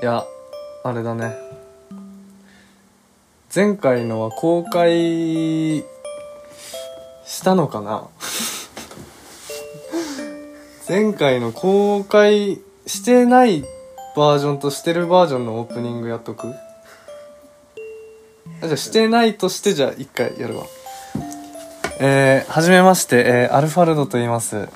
いやあれだね。前回のは公開したのかな？前回の公開してないバージョンとしてるバージョンのオープニングやっとく？じゃあしてないとしてじゃあ一回やるわ。えー、はじめまして、えー、アルファルドと言います、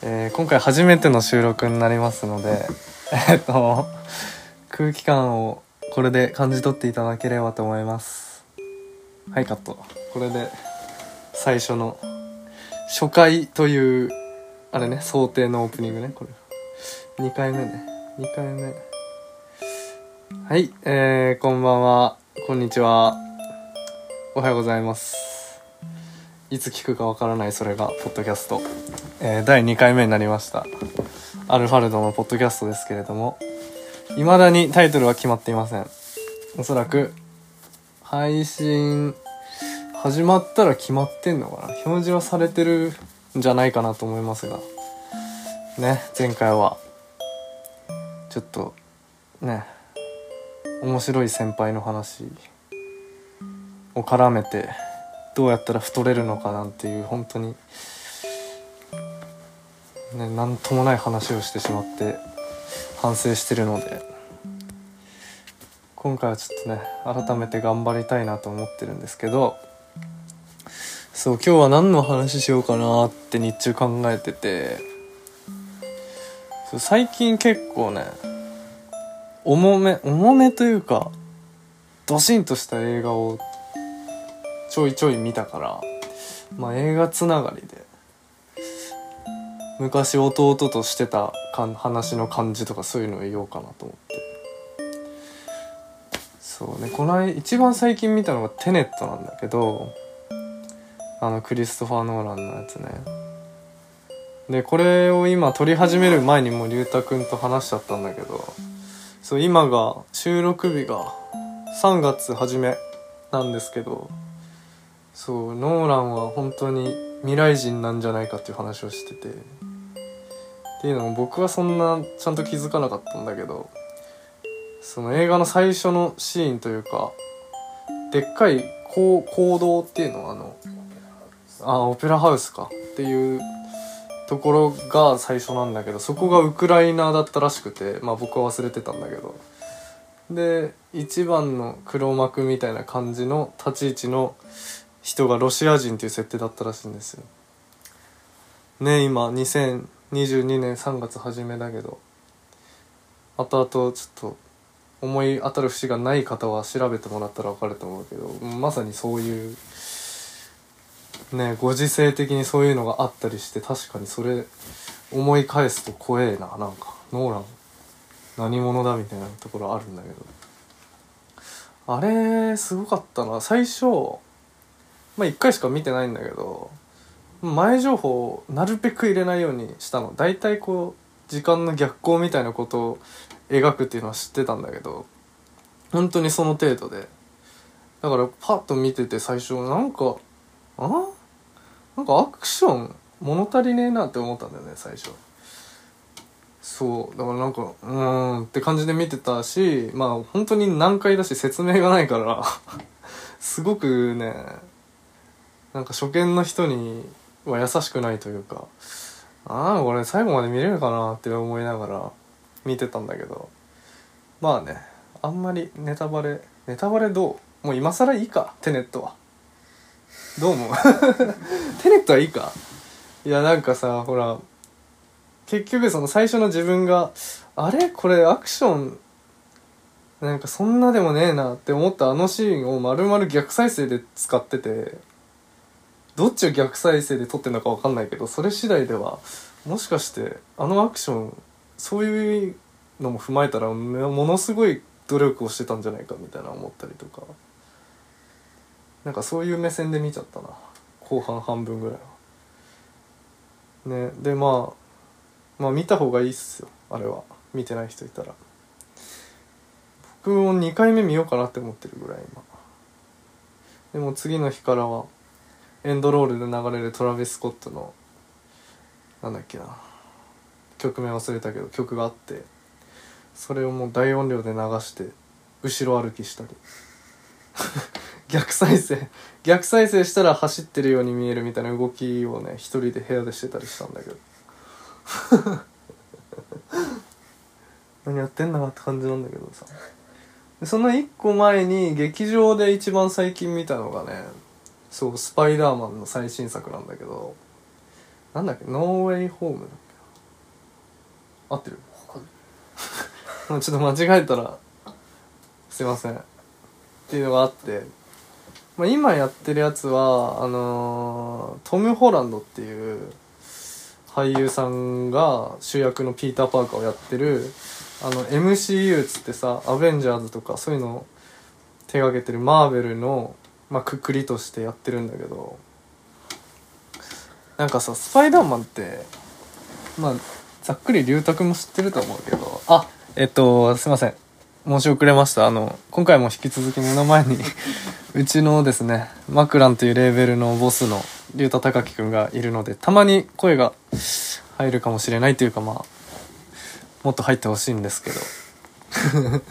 えー、今回初めての収録になりますのでえっと空気感をこれで感じ取っていただければと思います。はいカット。これで最初の初回というあれね想定のオープニングねこれ。2回目ね。2回目。はいえー、こんばんは。こんにちは。おはようございます。いつ聞くかわからないそれがポッドキャスト、えー、第2回目になりました。アルファルドのポッドキャストですけれども。未だにタイトルは決まっていません。おそらく配信始まったら決まってんのかな。表示はされてるんじゃないかなと思いますが。ね前回は。ちょっとね。面白い先輩の話。を絡めてどうやったら太れるのかなんていう本当に。ね何ともない話をしてしまって反省してるので。今回はちょっとね改めて頑張りたいなと思ってるんですけどそう今日は何の話しようかなって日中考えててそう最近結構ね重め重めというかドシンとした映画をちょいちょい見たからまあ映画つながりで昔弟としてた話の感じとかそういうのを言おうかなと思って。そうね。この間一番最近見たのが「テネット」なんだけどあのクリストファー・ノーランのやつね。でこれを今撮り始める前にもう龍太くんと話しちゃったんだけどそう今が収録日が3月初めなんですけどそうノーランは本当に未来人なんじゃないかっていう話をしてて。っていうのも僕はそんなちゃんと気づかなかったんだけどその映画の最初のシーンというかでっかいこう行動っていうのはあのあオペラハウスかっていうところが最初なんだけどそこがウクライナだったらしくてまあ僕は忘れてたんだけど。で一番の黒幕みたいな感じの立ち位置の人がロシア人っていう設定だったらしいんですよ。ね今2022年3月初めだけど。後々ちょっと思い当たる節がない方は調べてもらったら分かると思うけどまさにそういうねご時世的にそういうのがあったりして確かにそれ思い返すと怖えななんか。ノーラン何者だみたいなところあるんだけど。あれすごかったな。最初まあ1回しか見てないんだけど前情報をなるべく入れないようにしたの。大体こう時間の逆行みたいなことを描くっていうのは知ってたんだけど本当にその程度で。だからパッと見てて最初なんかあ？なんかアクション物足りねえなって思ったんだよね最初。そう。だからなんかうーんって感じで見てたしまあ本当に難解だし説明がないから すごくねなんか初見の人には優しくないというかああこれ最後まで見れるかなって思いながら見てたんだけどまあねあんまりネタバレネタバレどう？もう今更いいかテネットは。どう思う？テネットはいいか？いやなんかさほら結局その最初の自分があれ？これアクション？なんかそんなでもねえなって思ったあのシーンを丸々逆再生で使っててどっちを逆再生で撮ってるのか分かんないけどそれ次第ではもしかしてあのアクションそういうのも踏まえたらものすごい努力をしてたんじゃないかみたいな思ったりとか。なんかそういう目線で見ちゃったな。後半半分ぐらいは。ねでまあまあ見た方がいいっすよ。あれは。見てない人いたら。僕も2回目見ようかなって思ってるぐらい今。でも次の日からはエンドロールで流れるトラビス・スコットのなんだっけな。曲名忘れたけど曲があってそれをもう大音量で流して後ろ歩きしたり。逆再生。逆再生したら走ってるように見えるみたいな動きをね一人で部屋でしてたりしたんだけど。何やってんだなって感じなんだけどさ。その一個前に劇場で一番最近見たのがねそうスパイダーマンの最新作なんだけどなんだっけノーウェイホームだ合ってる？ちょっと間違えたらすいません。っていうのがあって、まあ、今やってるやつはあのートム・ホランドっていう俳優さんが主役のピーター・パーカーをやってるあの MCU っつってさアベンジャーズとかそういうのを手がけてるマーベルの、まあ、くくりとしてやってるんだけどなんかさスパイダーマンってまあざっくり龍太君も知ってると思うけど。あえっとすいません。申し遅れました。あの今回も引き続き目の前に うちのですねマクランというレーベルのボスの龍太隆樹君がいるのでたまに声が入るかもしれないというかまあもっと入ってほしいんですけど。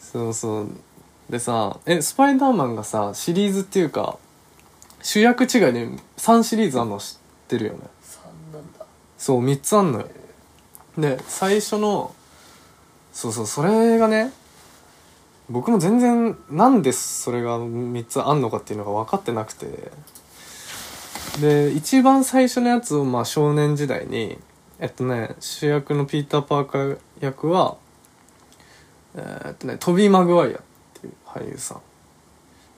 そうそう。でさえスパイダーマンがさシリーズっていうか主役違いで3シリーズあるの知ってるよね？3なんだそう3つあんのよ。で最初のそうそうそれがね僕も全然なんでそれが3つあんのかっていうのが分かってなくて。で一番最初のやつをまあ少年時代にえっとね主役のピーター・パーカー役はえーっとねトビー・マグワイアっていう俳優さ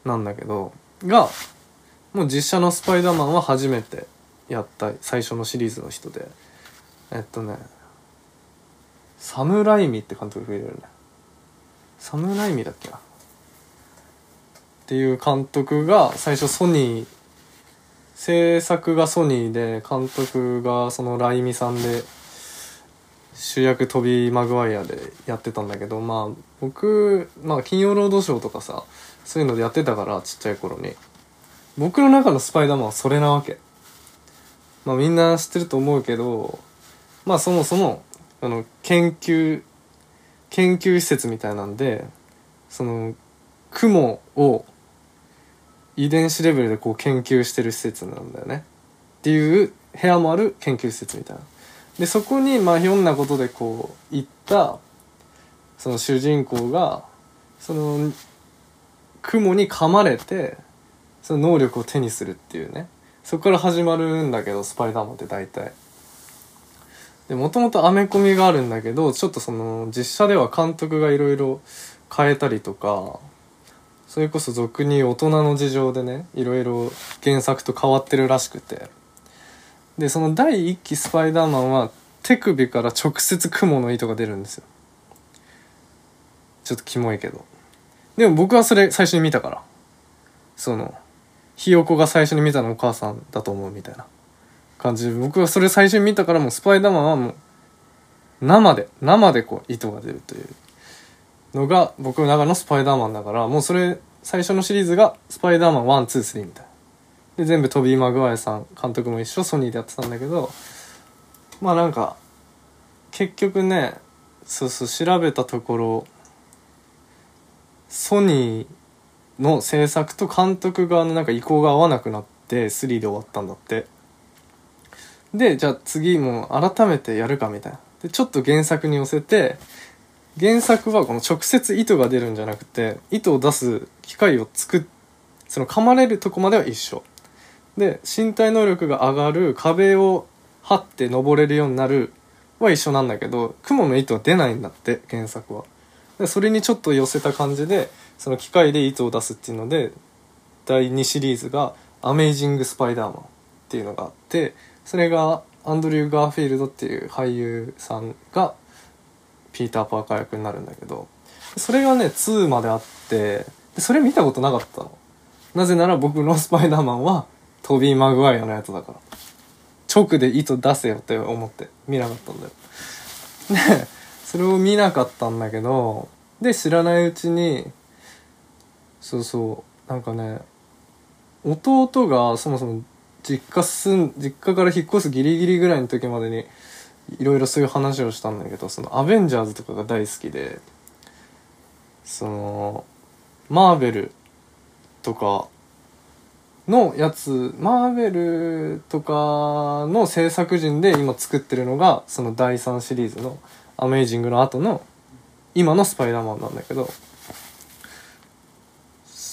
んなんだけどがもう実写のスパイダーマンは初めて。やった最初のシリーズの人で。えっとねサム・ライミって監督がいるよね。サム・ライミだっけな。っていう監督が最初ソニー制作がソニーで監督がそのライミさんで主役トビー・マグワイアでやってたんだけどまあ僕まあ金曜ロードショーとかさそういうのでやってたからちっちゃい頃に。僕の中のスパイダーマンはそれなわけ。まあみんな知ってると思うけどまあそもそもあの研究研究施設みたいなんでその雲を遺伝子レベルでこう研究してる施設なんだよね。っていう部屋もある研究施設みたいな。でそこにまあひょんなことでこう行ったその主人公がその雲に噛まれてその能力を手にするっていうね。そこから始まるんだけどスパイダーマンって大体。でもともとアメコミがあるんだけどちょっとその実写では監督がいろいろ変えたりとかそれこそ俗に大人の事情でねいろいろ原作と変わってるらしくて。でその第1期スパイダーマンは手首から直接雲の糸が出るんですよ。ちょっとキモいけど。でも僕はそれ最初に見たから。そのひよこが最初に見たのお母さんだと思うみたいな感じ。で僕はそれ最初に見たからもうスパイダーマンはもう生で生でこう糸が出るというのが僕の中のスパイダーマンだからもうそれ最初のシリーズがスパイダーマン123みたいな。で全部トビー・マグワイさん監督も一緒ソニーでやってたんだけどまあなんか結局ねそうそう調べたところソニーの制作と監督側のなんか意向が合わなくなって3で終わったんだって。でじゃあ次もう改めてやるかみたいな。でちょっと原作に寄せて原作はこの直接糸が出るんじゃなくて糸を出す機械を作っその噛まれるとこまでは一緒。で身体能力が上がる壁を張って登れるようになるは一緒なんだけど雲の糸は出ないんだって原作は。でそれにちょっと寄せた感じでその機械で糸を出すっていうので第2シリーズが「アメイジング・スパイダーマン」っていうのがあってそれがアンドリュー・ガーフィールドっていう俳優さんがピーター・パーカー役になるんだけどそれがね2まであってでそれ見たことなかったの。なぜなら僕のスパイダーマンはトビー・マグワイアのやつだから。直で糸出せよって思って見なかったんだよ。でそれを見なかったんだけどで知らないうちにそうそう。なんかね弟がそもそも実家住ん実家から引っ越すギリギリぐらいの時までにいろいろそういう話をしたんだけどそのアベンジャーズとかが大好きでそのマーベルとかのやつマーベルとかの制作陣で今作ってるのがその第3シリーズの「アメイジング」の後の今のスパイダーマンなんだけど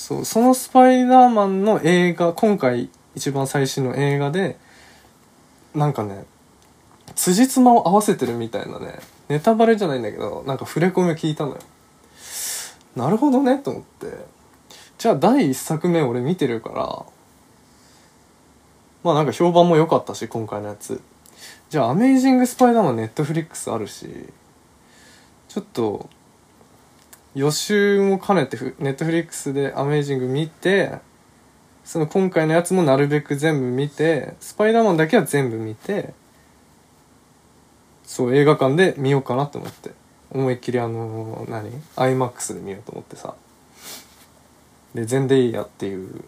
そうそのスパイダーマンの映画今回一番最新の映画でなんかね辻褄を合わせてるみたいなねネタバレじゃないんだけどなんか触れ込みを聞いたのよ。なるほどねと思って。じゃあ第1作目俺見てるからまあなんか評判も良かったし今回のやつ。じゃあ「アメイジング・スパイダーマン」ネットフリックスあるしちょっと予習も兼ねてネットフリックスで「アメイジング」見てその今回のやつもなるべく全部見てスパイダーマンだけは全部見てそう映画館で見ようかなと思って。思いっきりあの何？iMAX で見ようと思ってさ。で全でいいやっていう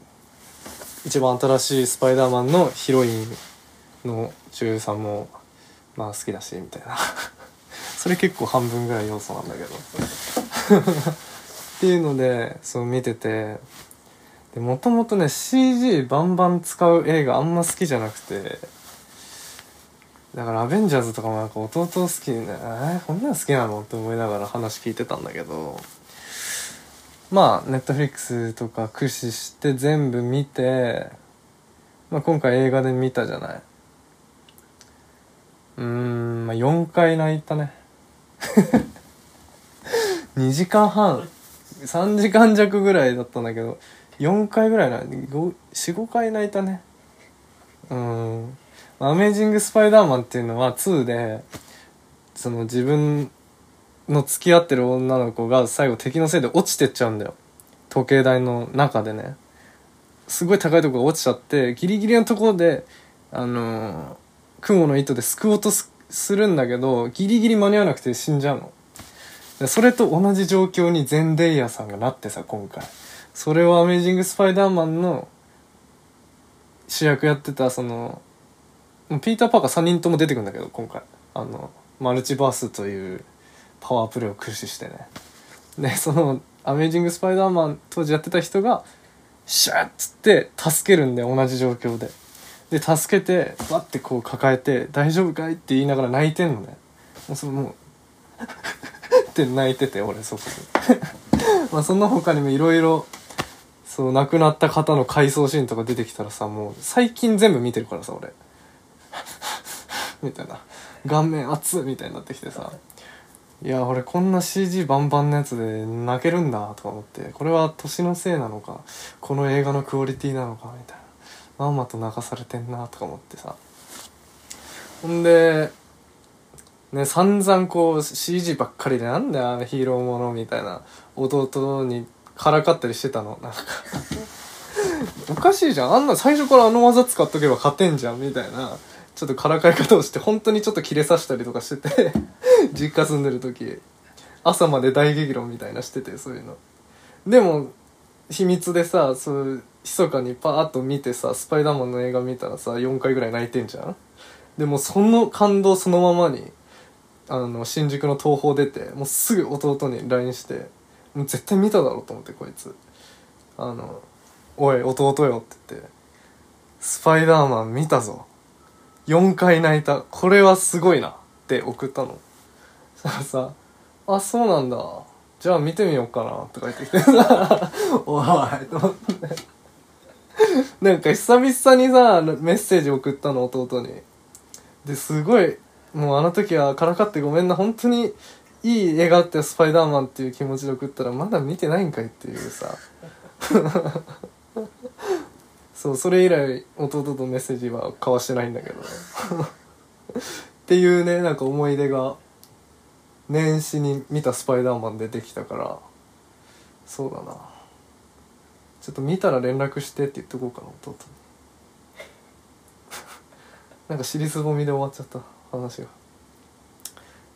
一番新しいスパイダーマンのヒロインの女優さんもまあ好きだしみたいな。それ結構半分ぐらい要素なんだけど。っていうのでそう見てて。でもともとね CG バンバン使う映画あんま好きじゃなくて。だから「アベンジャーズ」とかもなんか弟好きでね「えー、こんなの好きなの?」って思いながら話聞いてたんだけど。まあネットフリックスとか駆使して全部見て、まあ、今回映画で見たじゃない。うんまあ4回泣いたね。2時間半3時間弱ぐらいだったんだけど4回ぐらいな45回泣いたね。うん「アメージング・スパイダーマン」っていうのは2でその自分の付き合ってる女の子が最後敵のせいで落ちてっちゃうんだよ。時計台の中でね。すごい高いとこが落ちちゃってギリギリのところであのー、雲の糸ですくおうとするんだけどギリギリ間に合わなくて死んじゃうの。それと同じ状況にゼンデイヤさんがなってさ今回。それを「アメージング・スパイダーマン」の主役やってたそのピーター・パーカー3人とも出てくるんだけど今回。あのマルチバースというパワープレイを駆使してね。でその「アメージング・スパイダーマン」当時やってた人がシュッつって助けるんで同じ状況で。で助けてバッてこう抱えて「大丈夫かい?」って言いながら泣いてんのね。もうそのもう って泣いてて俺そこで。まあその他にもいろいろそう亡くなった方の回想シーンとか出てきたらさもう最近全部見てるからさ俺。みたいな。顔面熱みたいになってきてさ。いや俺こんな CG バンバンのやつで泣けるんだとか思ってこれは年のせいなのかこの映画のクオリティなのかみたいな。まんまと泣かされてんなとか思ってさ。ほんでね散々こう CG ばっかりでなんだよヒーローものみたいな弟にからかったりしてたの？なんか。おかしいじゃん。あんな最初からあの技使っとけば勝てんじゃんみたいなちょっとからかい方をして本当にちょっとキレさせたりとかしてて 実家住んでる時朝まで大激論みたいなしててそういうの。でも秘密でさそう密かにパーッと見てさスパイダーマンの映画見たらさ4回ぐらい泣いてんじゃん。でもその感動そのままにあの新宿の東宝出てもうすぐ弟に LINE してもう絶対見ただろうと思ってこいつ。あの「おい弟よ」って言って「スパイダーマン見たぞ。4回泣いた。これはすごいなって送ったの。そしたらさ「あそうなんだ。じゃあ見てみようかな」とか言ってきて。さ 「おい」と思って。なんか久々にさメッセージ送ったの弟に。ですごいもうあの時はからかってごめんな本当にいい映画ってスパイダーマンっていう気持ちで送ったらまだ見てないんかいっていうさ。そうそれ以来弟とメッセージは交わしてないんだけど っていうねなんか思い出が年始に見たスパイダーマン出てきたから。そうだな。ちょっと見たら連絡してって言っとこうかな弟に。なんか尻すぼみで終わっちゃった。話が。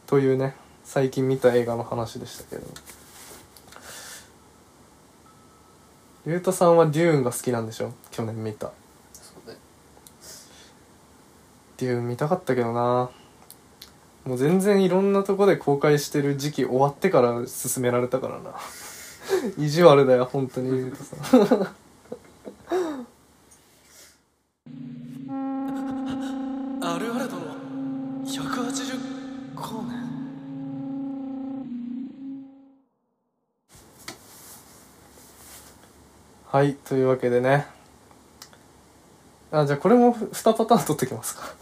というね最近見た映画の話でしたけど。竜太さんはデューンが好きなんでしょ？去年見た。そうだよデューン見たかったけどな。もう全然いろんなとこで公開してる時期終わってから進められたからな。意地悪だよ本当に言うとさあはいというわけでね。あじゃあこれも2パターン取ってきますか。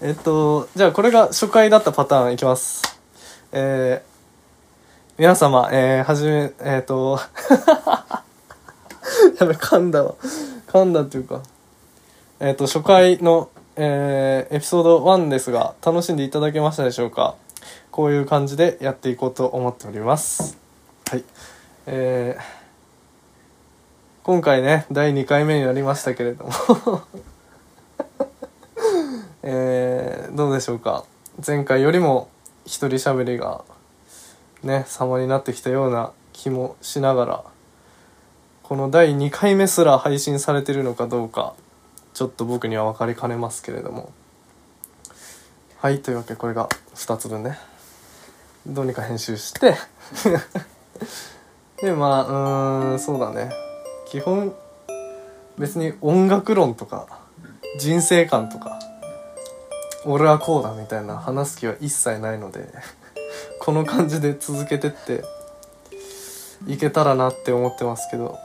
えっとじゃあこれが初回だったパターンいきます。えー、皆様えー、はじめえっ、と やべ噛んだわ。噛んだっていうか。えっ、と初回のえー、エピソード1ですが楽しんでいただけましたでしょうか。こういう感じでやっていこうと思っております。はい。えー、今回ね第2回目になりましたけれども。えー、どうでしょうか。前回よりも一人喋りがね様になってきたような気もしながらこの第2回目すら配信されてるのかどうかちょっと僕には分かりかねますけれども。はいというわけでこれが2つ分ね。どうにか編集して。でまあうーんそうだね。基本別に音楽論とか人生観とか俺はこうだみたいな話す気は一切ないので この感じで続けてっていけたらなって思ってますけど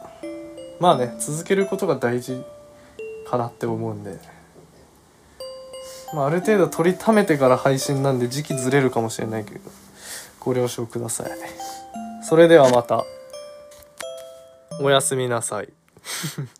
まあね続けることが大事かなって思うんで、まあ、ある程度取りためてから配信なんで時期ずれるかもしれないけどご了承ください。それではまた。おやすみなさい。